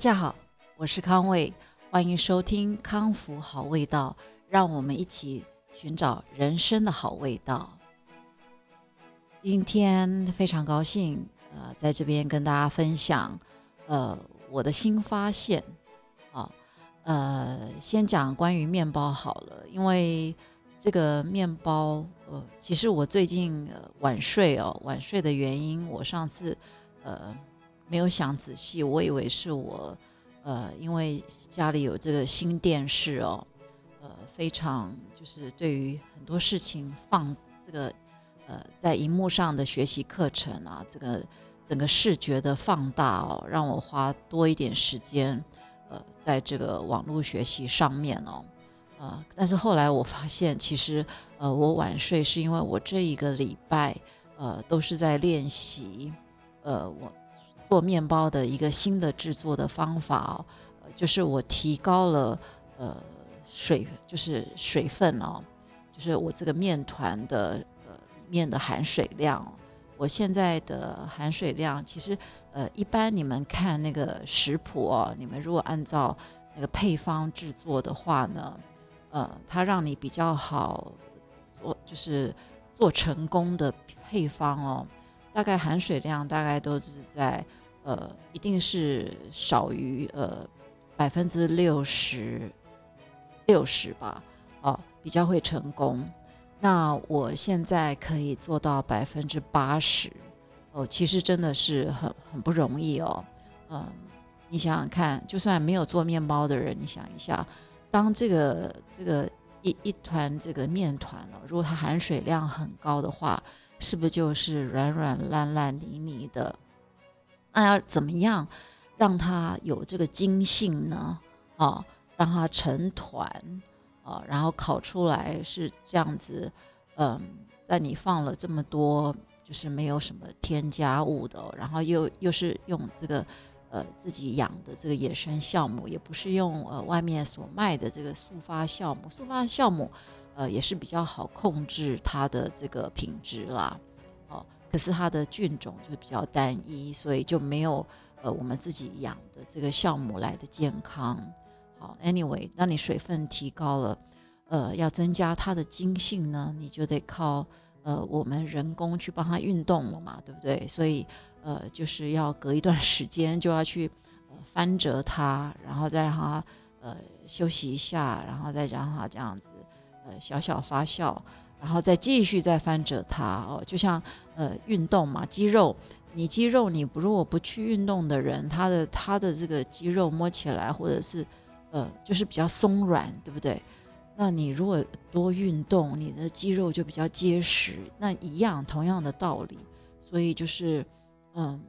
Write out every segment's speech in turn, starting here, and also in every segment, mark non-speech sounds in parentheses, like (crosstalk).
大家好，我是康卫，欢迎收听《康复好味道》，让我们一起寻找人生的好味道。今天非常高兴，呃，在这边跟大家分享，呃，我的新发现。啊，呃，先讲关于面包好了，因为这个面包，呃，其实我最近呃晚睡哦，晚睡的原因，我上次，呃。没有想仔细，我以为是我，呃，因为家里有这个新电视哦，呃，非常就是对于很多事情放这个，呃，在荧幕上的学习课程啊，这个整个视觉的放大哦，让我花多一点时间，呃，在这个网络学习上面哦，呃，但是后来我发现，其实，呃，我晚睡是因为我这一个礼拜，呃，都是在练习，呃，我。做面包的一个新的制作的方法哦，就是我提高了呃水，就是水分哦，就是我这个面团的呃面的含水量。我现在的含水量其实呃一般你们看那个食谱哦，你们如果按照那个配方制作的话呢，呃，它让你比较好做，就是做成功的配方哦，大概含水量大概都是在。呃，一定是少于呃百分之六十六十吧，哦，比较会成功。那我现在可以做到百分之八十，哦，其实真的是很很不容易哦。嗯，你想想看，就算没有做面包的人，你想一下，当这个这个一一团这个面团哦，如果它含水量很高的话，是不是就是软软烂烂泥泥的？那要怎么样让它有这个筋性呢？啊，让它成团啊，然后烤出来是这样子。嗯，在你放了这么多，就是没有什么添加物的，然后又又是用这个呃自己养的这个野生酵母，也不是用呃外面所卖的这个速发酵母。速发酵母呃也是比较好控制它的这个品质啦。可是它的菌种就比较单一，所以就没有呃我们自己养的这个酵母来的健康。好，anyway，那你水分提高了，呃，要增加它的筋性呢，你就得靠呃我们人工去帮它运动了嘛，对不对？所以呃就是要隔一段时间就要去呃翻折它，然后再让它呃休息一下，然后再让它这样子呃小小发酵。然后再继续再翻折它哦，就像呃运动嘛，肌肉，你肌肉你不如果不去运动的人，他的他的这个肌肉摸起来或者是呃就是比较松软，对不对？那你如果多运动，你的肌肉就比较结实，那一样同样的道理。所以就是嗯，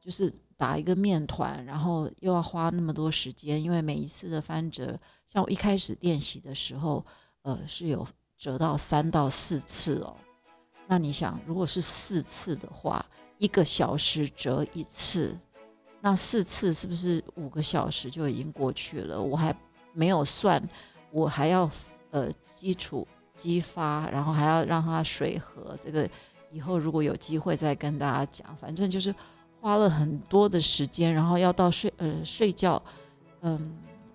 就是打一个面团，然后又要花那么多时间，因为每一次的翻折，像我一开始练习的时候，呃是有。折到三到四次哦，那你想，如果是四次的话，一个小时折一次，那四次是不是五个小时就已经过去了？我还没有算，我还要呃基础激发，然后还要让它水和。这个以后如果有机会再跟大家讲，反正就是花了很多的时间，然后要到睡呃睡觉，嗯。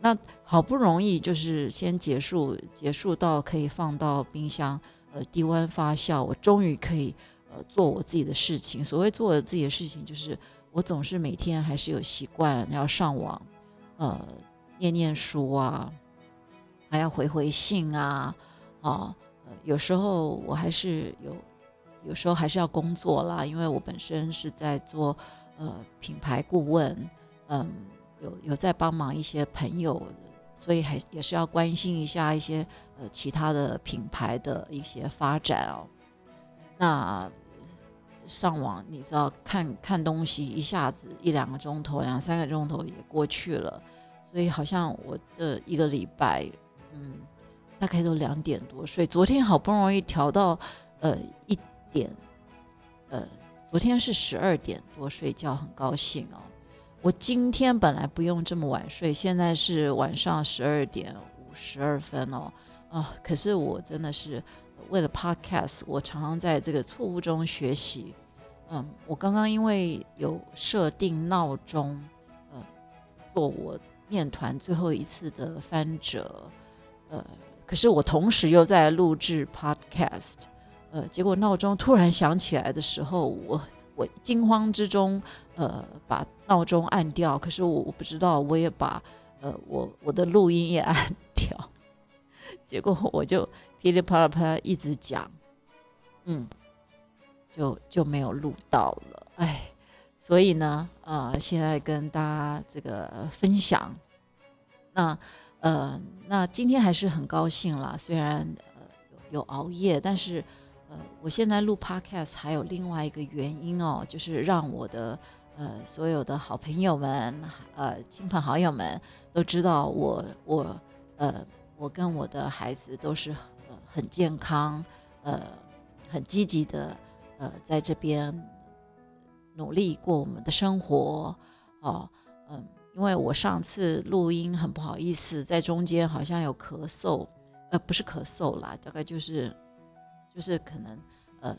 那好不容易就是先结束，结束到可以放到冰箱，呃，低温发酵，我终于可以呃做我自己的事情。所谓做我自己的事情，就是我总是每天还是有习惯要上网，呃，念念书啊，还要回回信啊，啊，有时候我还是有，有时候还是要工作啦，因为我本身是在做呃品牌顾问，嗯。有有在帮忙一些朋友，所以还也是要关心一下一些呃其他的品牌的一些发展哦。那上网你知道看看东西，一下子一两个钟头、两三个钟头也过去了，所以好像我这一个礼拜，嗯，大概都两点多睡。昨天好不容易调到呃一点，呃，昨天是十二点多睡觉，很高兴哦。我今天本来不用这么晚睡，现在是晚上十二点五十二分哦，啊！可是我真的是为了 podcast，我常常在这个错误中学习。嗯，我刚刚因为有设定闹钟，呃，做我面团最后一次的翻折，呃，可是我同时又在录制 podcast，呃，结果闹钟突然响起来的时候，我我惊慌之中，呃，把闹钟按掉，可是我我不知道，我也把呃我我的录音也按掉，(laughs) 结果我就噼里啪啦啪啦一直讲，嗯，就就没有录到了，哎。所以呢，呃，现在跟大家这个分享，那，呃，那今天还是很高兴啦。虽然呃有有熬夜，但是，呃，我现在录 podcast 还有另外一个原因哦，就是让我的呃所有的好朋友们，呃亲朋好友们都知道我我呃我跟我的孩子都是呃很健康，呃很积极的呃在这边。努力过我们的生活，哦，嗯，因为我上次录音很不好意思，在中间好像有咳嗽，呃，不是咳嗽啦，大概就是，就是可能，呃，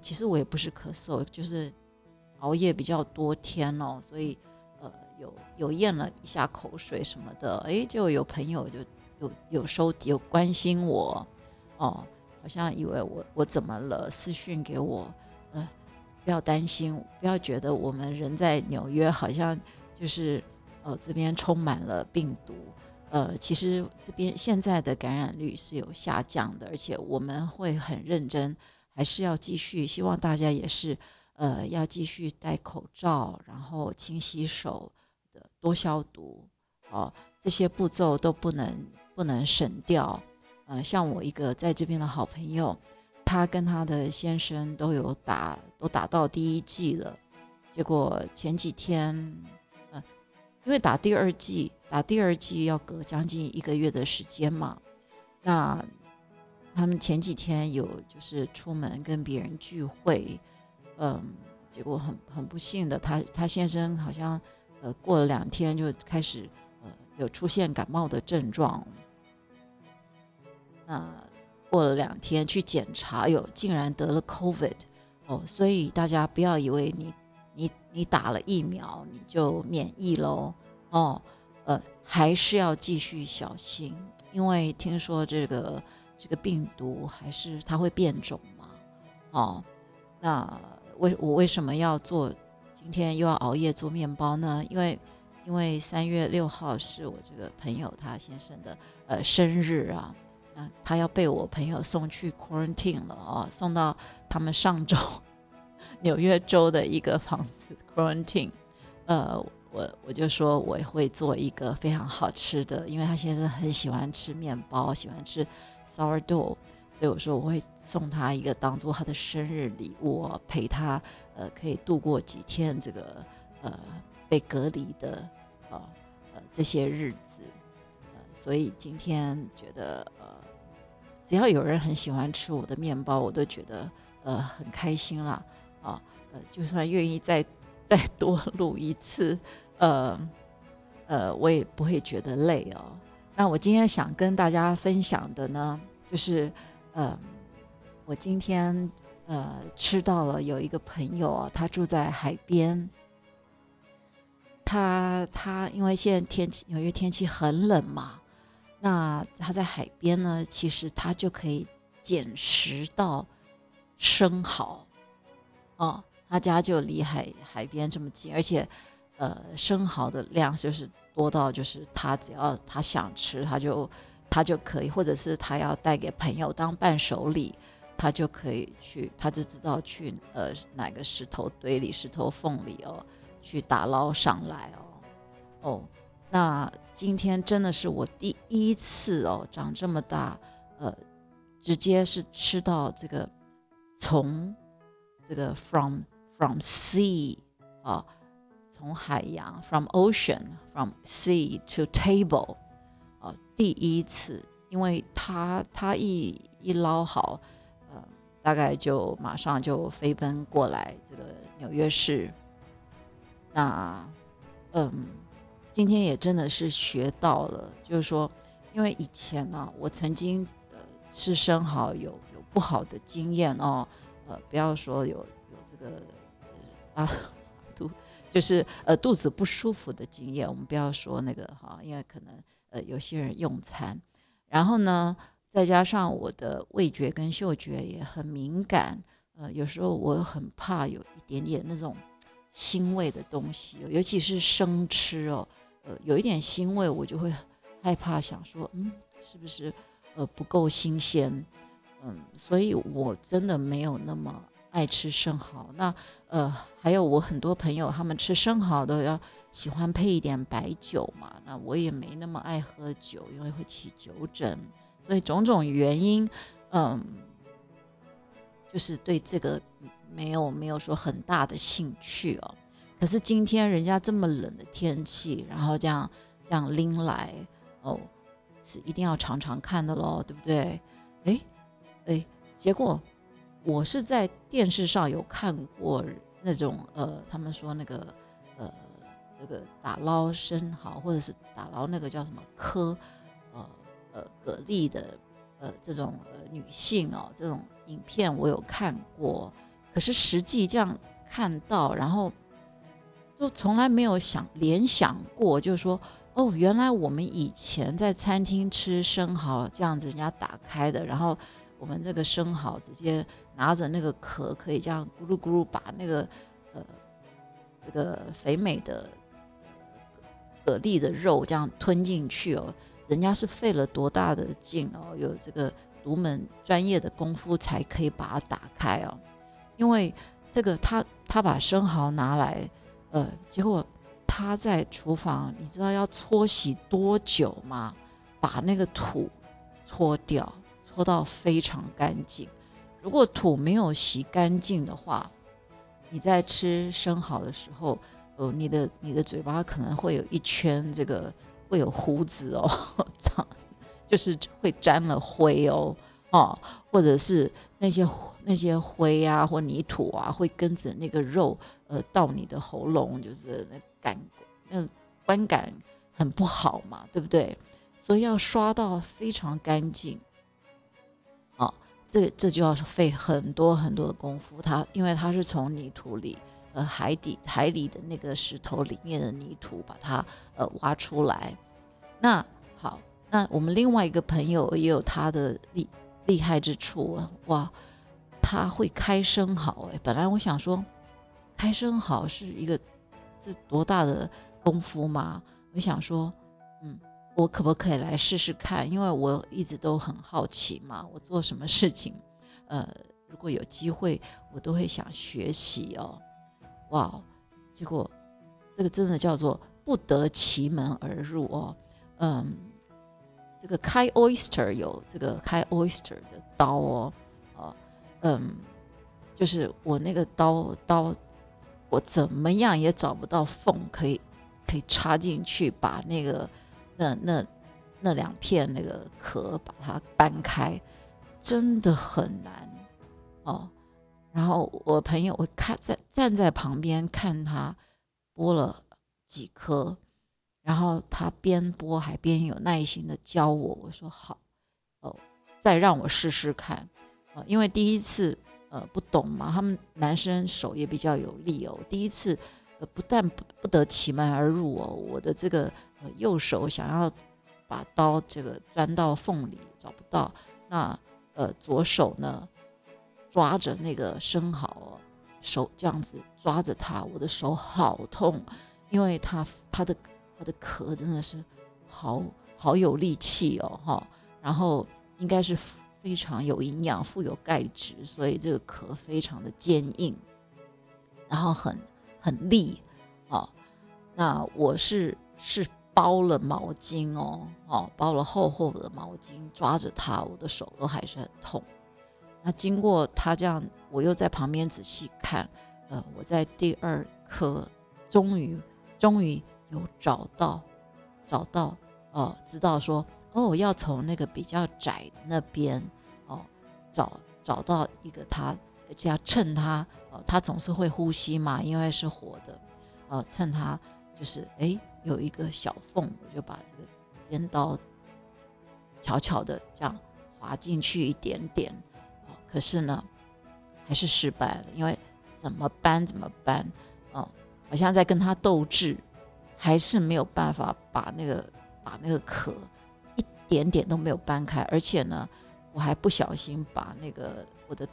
其实我也不是咳嗽，就是熬夜比较多天哦，所以，呃，有有咽了一下口水什么的，哎，就有朋友就有有收有关心我，哦，好像以为我我怎么了，私讯给我，呃。不要担心，不要觉得我们人在纽约好像就是，呃，这边充满了病毒。呃，其实这边现在的感染率是有下降的，而且我们会很认真，还是要继续。希望大家也是，呃，要继续戴口罩，然后勤洗手的，多消毒。哦，这些步骤都不能不能省掉。呃，像我一个在这边的好朋友。他跟他的先生都有打，都打到第一季了。结果前几天，因为打第二季，打第二季要隔将近一个月的时间嘛。那他们前几天有就是出门跟别人聚会，嗯，结果很很不幸的，他他先生好像呃过了两天就开始呃有出现感冒的症状。那。过了两天去检查，有竟然得了 COVID 哦，所以大家不要以为你你你打了疫苗你就免疫喽哦，呃，还是要继续小心，因为听说这个这个病毒还是它会变种嘛哦，那为我为什么要做今天又要熬夜做面包呢？因为因为三月六号是我这个朋友他先生的呃生日啊。他要被我朋友送去 quarantine 了哦，送到他们上周纽约州的一个房子 quarantine。呃，我我就说我会做一个非常好吃的，因为他先生很喜欢吃面包，喜欢吃 sourdough，所以我说我会送他一个当做他的生日礼物，陪他呃可以度过几天这个呃被隔离的啊呃这些日子。呃，所以今天觉得呃。只要有人很喜欢吃我的面包，我都觉得呃很开心啦啊呃，就算愿意再再多录一次，呃呃，我也不会觉得累哦。那我今天想跟大家分享的呢，就是呃，我今天呃吃到了有一个朋友啊，他住在海边，他他因为现在天气纽约天气很冷嘛。那他在海边呢，其实他就可以捡拾到生蚝，哦，他家就离海海边这么近，而且，呃，生蚝的量就是多到就是他只要他想吃，他就他就可以，或者是他要带给朋友当伴手礼，他就可以去，他就知道去呃哪个石头堆里、石头缝里哦，去打捞上来哦，哦。那今天真的是我第一次哦，长这么大，呃，直接是吃到这个从这个 from from sea 啊，从海洋 from ocean from sea to table 啊，第一次，因为他他一一捞好，呃，大概就马上就飞奔过来这个纽约市，那嗯。今天也真的是学到了，就是说，因为以前呢，我曾经呃吃生蚝有有不好的经验哦，呃，不要说有有这个啊 (laughs) 肚，就是呃肚子不舒服的经验。我们不要说那个哈，因为可能呃有些人用餐，然后呢，再加上我的味觉跟嗅觉也很敏感，呃，有时候我很怕有一点点那种腥味的东西，尤其是生吃哦，呃，有一点腥味我就会害怕，想说嗯，是不是呃不够新鲜？嗯，所以我真的没有那么爱吃生蚝。那呃，还有我很多朋友，他们吃生蚝都要喜欢配一点白酒嘛。那我也没那么爱喝酒，因为会起酒疹。所以种种原因，嗯，就是对这个没有没有说很大的兴趣哦。可是今天人家这么冷的天气，然后这样这样拎来哦，是一定要尝尝看的喽，对不对？诶。哎，结果我是在电视上有看过那种呃，他们说那个呃，这个打捞生蚝或者是打捞那个叫什么科呃呃蛤蜊的呃这种呃女性哦，这种影片我有看过，可是实际这样看到，然后就从来没有想联想过，就是说哦，原来我们以前在餐厅吃生蚝这样子，人家打开的，然后。我们这个生蚝直接拿着那个壳，可以这样咕噜咕噜把那个呃这个肥美的蛤蜊的肉这样吞进去哦。人家是费了多大的劲哦，有这个独门专业的功夫才可以把它打开哦。因为这个他他把生蚝拿来，呃，结果他在厨房，你知道要搓洗多久吗？把那个土搓掉。拖到非常干净。如果土没有洗干净的话，你在吃生蚝的时候，呃，你的你的嘴巴可能会有一圈这个会有胡子哦，长就是会沾了灰哦，哦，或者是那些那些灰啊或泥土啊会跟着那个肉呃到你的喉咙，就是那感那观感很不好嘛，对不对？所以要刷到非常干净。这这就要费很多很多的功夫，它因为它是从泥土里，呃，海底海里的那个石头里面的泥土把它呃挖出来。那好，那我们另外一个朋友也有他的厉厉害之处啊哇，他会开生蚝哎，本来我想说开生蚝是一个是多大的功夫吗？我想说，我可不可以来试试看？因为我一直都很好奇嘛。我做什么事情，呃，如果有机会，我都会想学习哦。哇，结果这个真的叫做不得其门而入哦。嗯，这个开 oyster 有这个开 oyster 的刀哦，哦，嗯，就是我那个刀刀，我怎么样也找不到缝可以可以插进去，把那个。那那那两片那个壳把它掰开，真的很难哦。然后我朋友我看在站在旁边看他剥了几颗，然后他边剥还边有耐心的教我。我说好哦，再让我试试看啊，因为第一次呃不懂嘛，他们男生手也比较有力哦，第一次。呃，不但不不得其门而入哦，我的这个呃右手想要把刀这个钻到缝里找不到，那呃左手呢抓着那个生蚝，手这样子抓着它，我的手好痛，因为它它的它的壳真的是好好有力气哦哈，然后应该是非常有营养，富有钙质，所以这个壳非常的坚硬，然后很。很利，哦，那我是是包了毛巾哦，哦，包了厚厚的毛巾，抓着它，我的手都还是很痛。那经过他这样，我又在旁边仔细看，呃，我在第二颗终于终于有找到，找到哦，知道说哦，要从那个比较窄的那边哦，找找到一个它。而且要趁它，呃，它总是会呼吸嘛，因为是活的，呃，趁它就是哎有一个小缝，我就把这个尖刀悄悄的这样划进去一点点，哦，可是呢还是失败了，因为怎么搬怎么搬，哦，好像在跟他斗智，还是没有办法把那个把那个壳一点点都没有搬开，而且呢，我还不小心把那个我的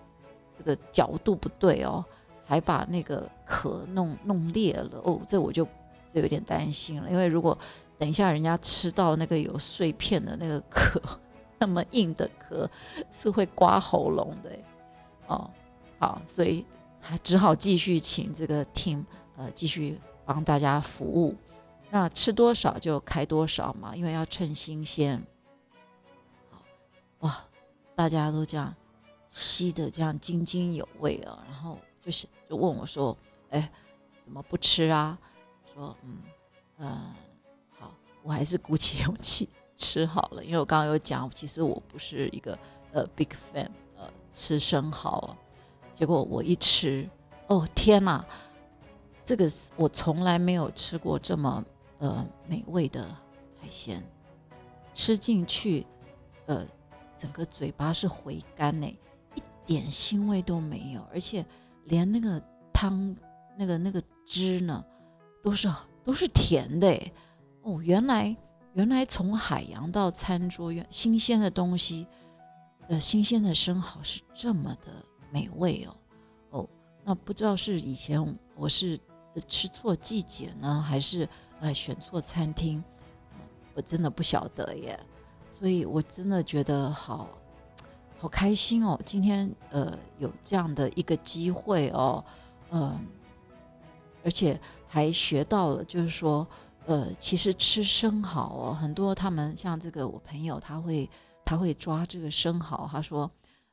这个角度不对哦，还把那个壳弄弄裂了哦，这我就就有点担心了，因为如果等一下人家吃到那个有碎片的那个壳，那么硬的壳是会刮喉咙的哦，好，所以还只好继续请这个 team。呃，继续帮大家服务，那吃多少就开多少嘛，因为要趁新鲜。哇，大家都这样吸的这样津津有味啊，然后就是就问我说：“哎，怎么不吃啊？”说：“嗯，呃，好，我还是鼓起勇气 (laughs) 吃好了，因为我刚刚有讲，其实我不是一个呃 big fan，呃，吃生蚝。结果我一吃，哦天哪！这个我从来没有吃过这么呃美味的海鲜，吃进去，呃，整个嘴巴是回甘呢，点腥味都没有，而且连那个汤那个那个汁呢，都是都是甜的哦，原来原来从海洋到餐桌，原新鲜的东西，呃，新鲜的生蚝是这么的美味哦，哦，那不知道是以前我是。吃错季节呢，还是呃选错餐厅？我真的不晓得耶。所以我真的觉得好好开心哦，今天呃有这样的一个机会哦，嗯，而且还学到了，就是说呃，其实吃生蚝哦，很多他们像这个我朋友，他会他会抓这个生蚝，他说，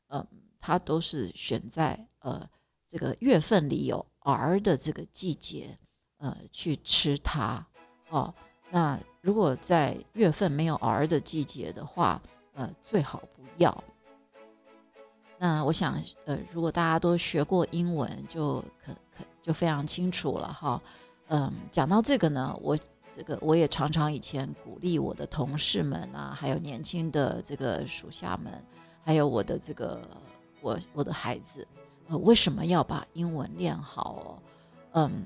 嗯，他都是选在呃这个月份里有。儿的这个季节，呃，去吃它哦。那如果在月份没有儿的季节的话，呃，最好不要。那我想，呃，如果大家都学过英文，就可可就非常清楚了哈。嗯，讲到这个呢，我这个我也常常以前鼓励我的同事们啊，还有年轻的这个属下们，还有我的这个我我的孩子。呃，为什么要把英文练好哦？嗯，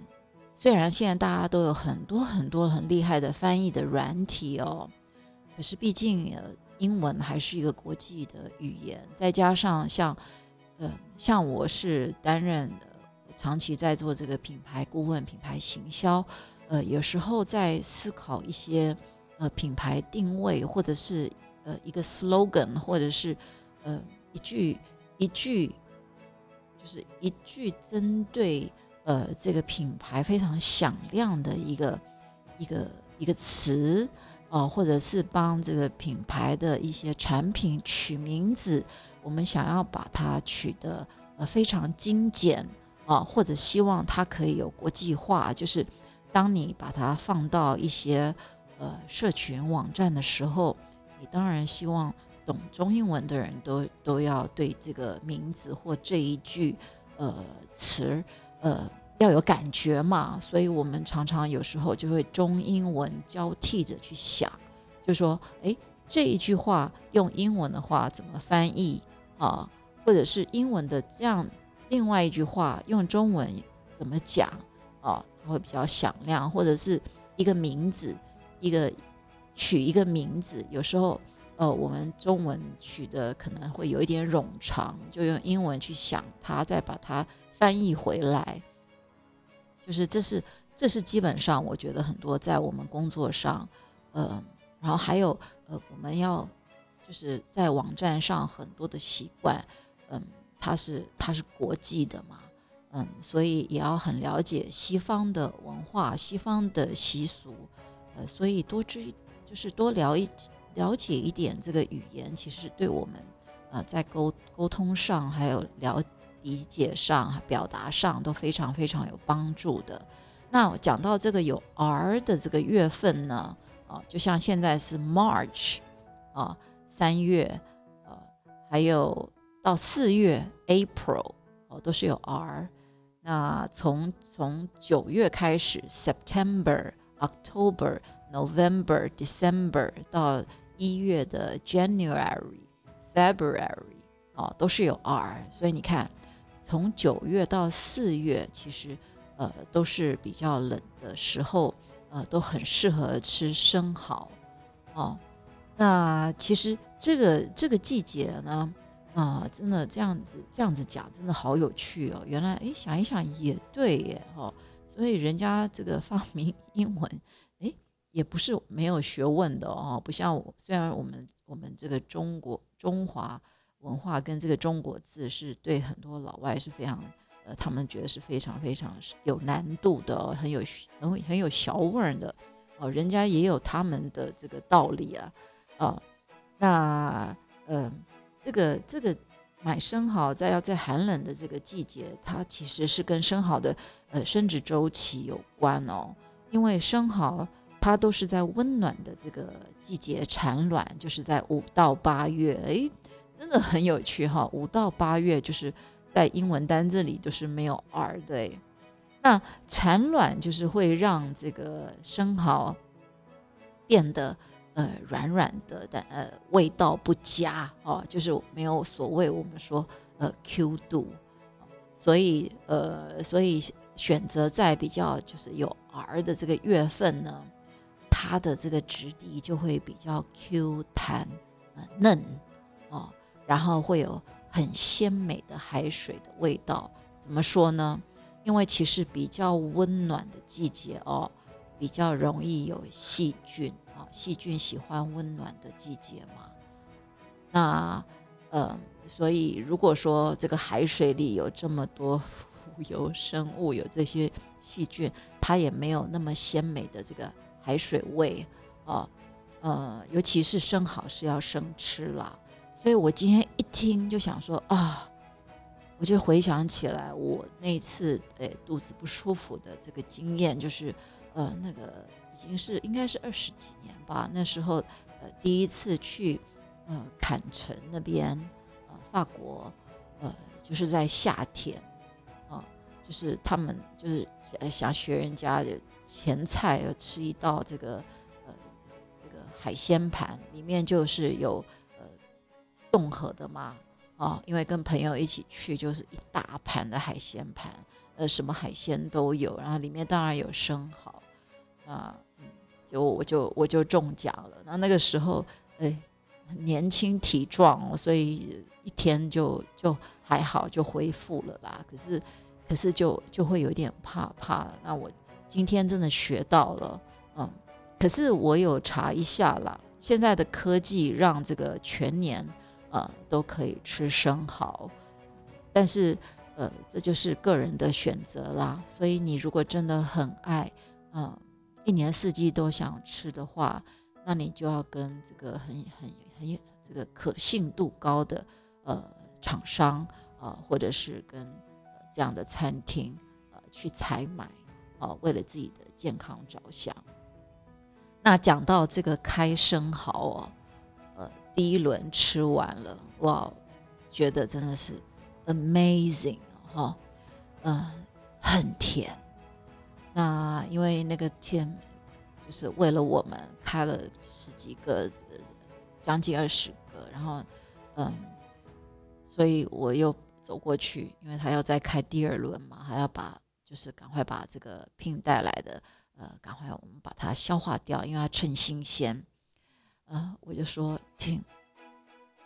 虽然现在大家都有很多很多很厉害的翻译的软体哦，可是毕竟呃，英文还是一个国际的语言，再加上像，呃，像我是担任的，长期在做这个品牌顾问、品牌行销，呃，有时候在思考一些呃品牌定位，或者是呃一个 slogan，或者是呃一句一句。就是一句针对呃这个品牌非常响亮的一个一个一个词哦，或者是帮这个品牌的一些产品取名字，我们想要把它取得呃非常精简啊，或者希望它可以有国际化。就是当你把它放到一些呃社群网站的时候，你当然希望。懂中英文的人都都要对这个名字或这一句呃词呃要有感觉嘛，所以我们常常有时候就会中英文交替着去想，就说哎这一句话用英文的话怎么翻译啊，或者是英文的这样另外一句话用中文怎么讲啊，会比较响亮，或者是一个名字一个取一个名字，有时候。呃，我们中文取的可能会有一点冗长，就用英文去想它，再把它翻译回来。就是这是这是基本上，我觉得很多在我们工作上，呃，然后还有呃，我们要就是在网站上很多的习惯，嗯，它是它是国际的嘛，嗯，所以也要很了解西方的文化、西方的习俗，呃，所以多知就是多聊一。了解一点这个语言，其实对我们，呃，在沟沟通上，还有了理解上、表达上都非常非常有帮助的。那讲到这个有 R 的这个月份呢，啊，就像现在是 March，啊，三月，呃，还有到四月 April，哦，都是有 R。那从从九月开始 September、October、November、December 到一月的 January、February 哦，都是有 R，所以你看，从九月到四月，其实呃，都是比较冷的时候，呃，都很适合吃生蚝哦。那其实这个这个季节呢，啊，真的这样子这样子讲，真的好有趣哦。原来哎，想一想也对耶，哦，所以人家这个发明英文，哎，也不是没有学问的哦。不像我，虽然我们我们这个中国中华文化跟这个中国字是对很多老外是非常。呃，他们觉得是非常非常有难度的，很有很很有小味的，哦，人家也有他们的这个道理啊，啊，那呃，这个这个买生蚝在要在寒冷的这个季节，它其实是跟生蚝的呃生殖周期有关哦，因为生蚝它都是在温暖的这个季节产卵，就是在五到八月，诶，真的很有趣哈，五到八月就是。在英文单字里就是没有 r 的，那产卵就是会让这个生蚝变得呃软软的，但呃味道不佳哦，就是没有所谓我们说呃 Q 度，所以呃所以选择在比较就是有 r 的这个月份呢，它的这个质地就会比较 Q 弹嫩哦，然后会有。很鲜美的海水的味道，怎么说呢？因为其实比较温暖的季节哦，比较容易有细菌啊，细菌喜欢温暖的季节嘛。那呃，所以如果说这个海水里有这么多浮游生物，有这些细菌，它也没有那么鲜美的这个海水味哦。呃，尤其是生蚝是要生吃啦。所以我今天一听就想说啊，我就回想起来我那次诶肚子不舒服的这个经验，就是呃那个已经是应该是二十几年吧，那时候呃第一次去呃坎城那边呃法国呃就是在夏天啊，就是他们就是想学人家的前菜，要吃一道这个呃这个海鲜盘，里面就是有。综合的嘛，啊，因为跟朋友一起去，就是一大盘的海鲜盘，呃，什么海鲜都有，然后里面当然有生蚝，啊，嗯，就我就我就中奖了。那那个时候，哎，年轻体壮，所以一天就就还好，就恢复了啦。可是，可是就就会有点怕怕。那我今天真的学到了，嗯，可是我有查一下啦，现在的科技让这个全年。呃，都可以吃生蚝，但是呃，这就是个人的选择啦。所以你如果真的很爱，嗯，一年四季都想吃的话，那你就要跟这个很很很有这个可信度高的呃厂商啊，或者是跟这样的餐厅呃去采买啊，为了自己的健康着想。那讲到这个开生蚝哦。第一轮吃完了，哇，觉得真的是 amazing 哈，嗯，很甜。那因为那个天就是为了我们开了十几个，将近二十个，然后嗯，所以我又走过去，因为他要再开第二轮嘛，还要把就是赶快把这个聘带来的呃，赶快我们把它消化掉，因为要趁新鲜。啊，我就说听，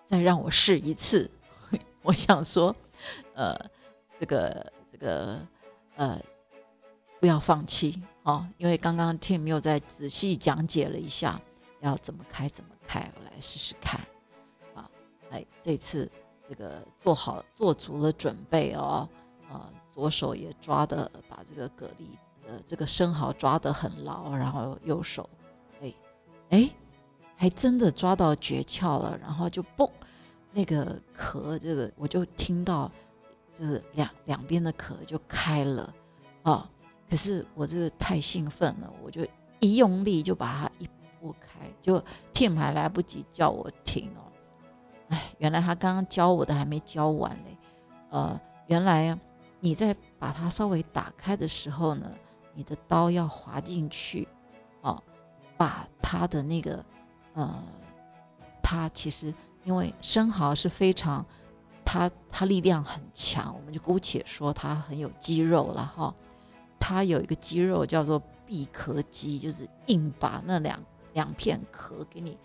再让我试一次。(laughs) 我想说，呃，这个这个呃，不要放弃哦，因为刚刚 Tim 又在仔细讲解了一下要怎么开怎么开，我来试试看。啊，哎，这次这个做好做足了准备哦，啊，左手也抓的把这个蛤蜊呃这个生蚝抓得很牢，然后右手，哎哎。还真的抓到诀窍了，然后就嘣，那个壳，这个我就听到，就是两两边的壳就开了，啊！可是我这个太兴奋了，我就一用力就把它一拨开，就 Tim 还来不及叫我停哦。哎，原来他刚刚教我的还没教完呢。呃，原来你在把它稍微打开的时候呢，你的刀要滑进去，哦，把它的那个。呃，它其实因为生蚝是非常，它它力量很强，我们就姑且说它很有肌肉了哈。它有一个肌肉叫做闭壳肌，就是硬把那两两片壳给你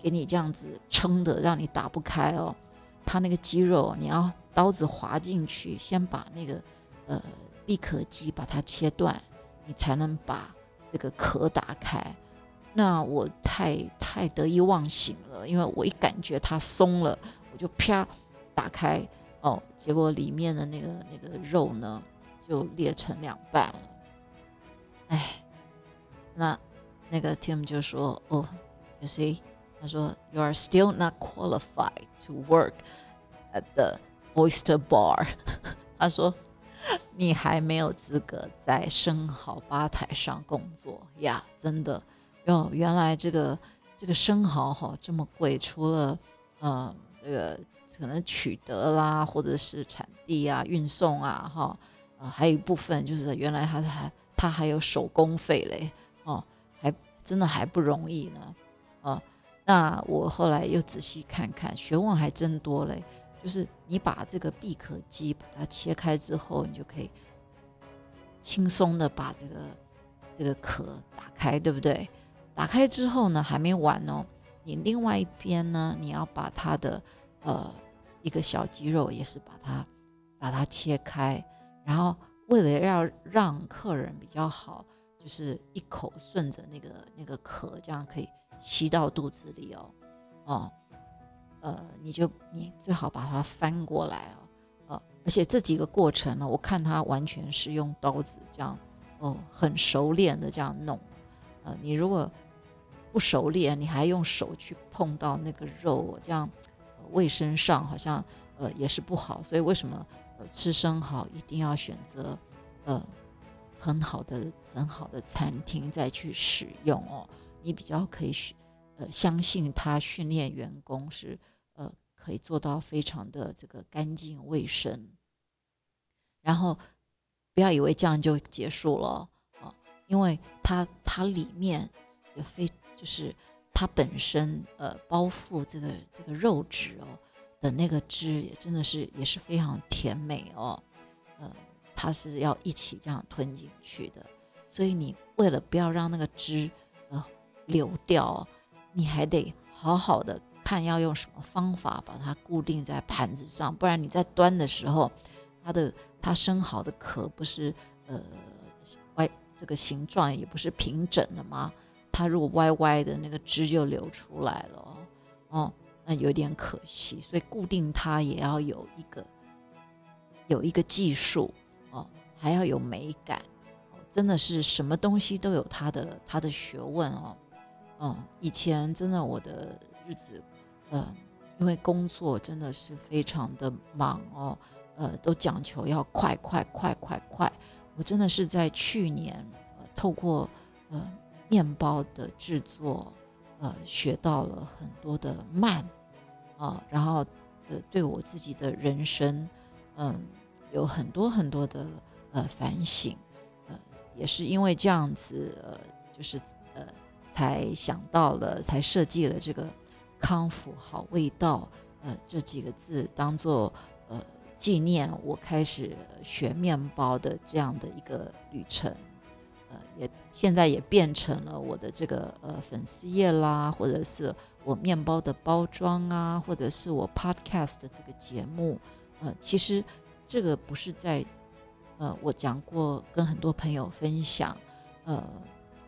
给你这样子撑的，让你打不开哦。它那个肌肉，你要刀子划进去，先把那个呃闭壳肌把它切断，你才能把这个壳打开。那我太太得意忘形了，因为我一感觉它松了，我就啪打开哦，结果里面的那个那个肉呢就裂成两半了。哎，那那个 Tim 就说：“哦，You see，他说 You are still not qualified to work at the oyster bar。(laughs) ”他说：“你还没有资格在生蚝吧台上工作呀，真的。”哦，原来这个这个生蚝哈这么贵，除了呃这个可能取得啦，或者是产地啊、运送啊哈，呃还有一部分就是原来它还它还有手工费嘞哦，还真的还不容易呢哦。那我后来又仔细看看，学问还真多嘞。就是你把这个闭壳机把它切开之后，你就可以轻松的把这个这个壳打开，对不对？打开之后呢，还没完哦。你另外一边呢，你要把它的呃一个小肌肉也是把它把它切开，然后为了要让客人比较好，就是一口顺着那个那个壳，这样可以吸到肚子里哦。哦，呃，你就你最好把它翻过来哦。呃，而且这几个过程呢，我看他完全是用刀子这样哦，很熟练的这样弄。呃，你如果不熟练，你还用手去碰到那个肉，这样卫生上好像呃也是不好。所以为什么呃吃生蚝一定要选择呃很好的很好的餐厅再去使用哦？你比较可以呃相信他训练员工是呃可以做到非常的这个干净卫生。然后不要以为这样就结束了啊，因为它它里面也非。就是它本身呃包覆这个这个肉质哦的那个汁也真的是也是非常甜美哦，呃它是要一起这样吞进去的，所以你为了不要让那个汁呃流掉，你还得好好的看要用什么方法把它固定在盘子上，不然你在端的时候，它的它生蚝的壳不是呃歪这个形状也不是平整的吗？它如果歪歪的，那个汁就流出来了哦，哦，那有点可惜，所以固定它也要有一个有一个技术哦，还要有美感哦，真的是什么东西都有它的它的学问哦，嗯，以前真的我的日子，嗯，因为工作真的是非常的忙哦，呃，都讲求要快快快快快，我真的是在去年呃透过嗯。面包的制作，呃，学到了很多的慢，啊，然后呃，对我自己的人生，嗯，有很多很多的呃反省，呃，也是因为这样子，呃，就是呃，才想到了，才设计了这个康复好味道，呃，这几个字当做呃纪念我开始学面包的这样的一个旅程。呃，也现在也变成了我的这个呃粉丝页啦，或者是我面包的包装啊，或者是我 podcast 的这个节目。呃，其实这个不是在呃我讲过跟很多朋友分享。呃，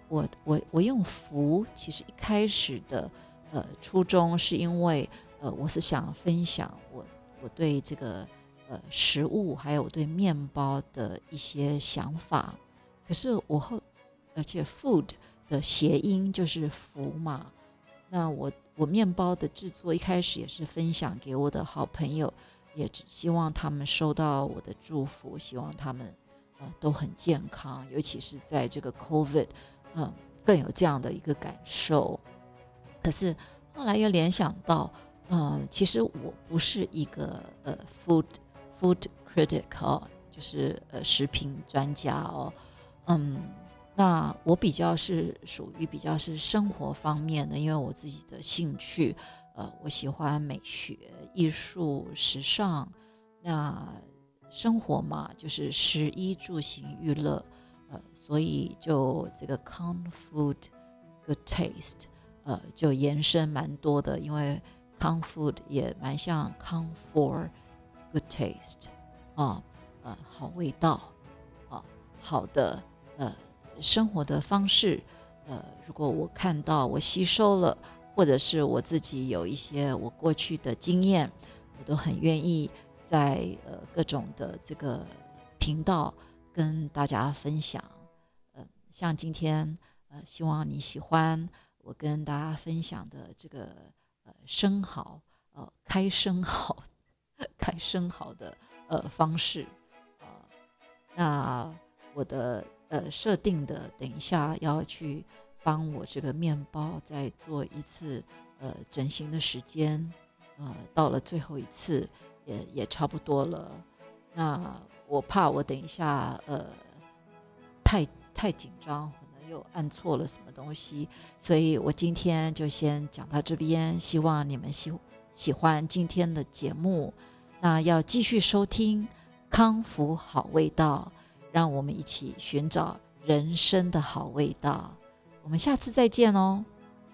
我我我用福，其实一开始的呃初衷是因为呃我是想分享我我对这个呃食物还有对面包的一些想法。可是我后，而且 food 的谐音就是福嘛。那我我面包的制作一开始也是分享给我的好朋友，也只希望他们收到我的祝福，希望他们呃都很健康，尤其是在这个 COVID，嗯，更有这样的一个感受。可是后来又联想到，嗯，其实我不是一个呃 food food critic 哦，就是呃食品专家哦。嗯，那我比较是属于比较是生活方面的，因为我自己的兴趣，呃，我喜欢美学、艺术、时尚。那生活嘛，就是食衣住行娱乐，呃，所以就这个 “con food Good Taste，呃，就延伸蛮多的，因为 “con food” 也蛮像 “con for Good Taste，啊，呃，好味道，啊，好的，呃，生活的方式，呃，如果我看到我吸收了，或者是我自己有一些我过去的经验，我都很愿意在呃各种的这个频道。跟大家分享，呃，像今天，呃，希望你喜欢我跟大家分享的这个呃生蚝，呃，开生蚝，(laughs) 开生蚝的呃方式，啊，那我的呃设定的，等一下要去帮我这个面包再做一次呃整形的时间，呃，到了最后一次也也差不多了，那。我怕我等一下，呃，太太紧张，可能又按错了什么东西，所以我今天就先讲到这边。希望你们喜喜欢今天的节目，那要继续收听康复好味道，让我们一起寻找人生的好味道。我们下次再见哦。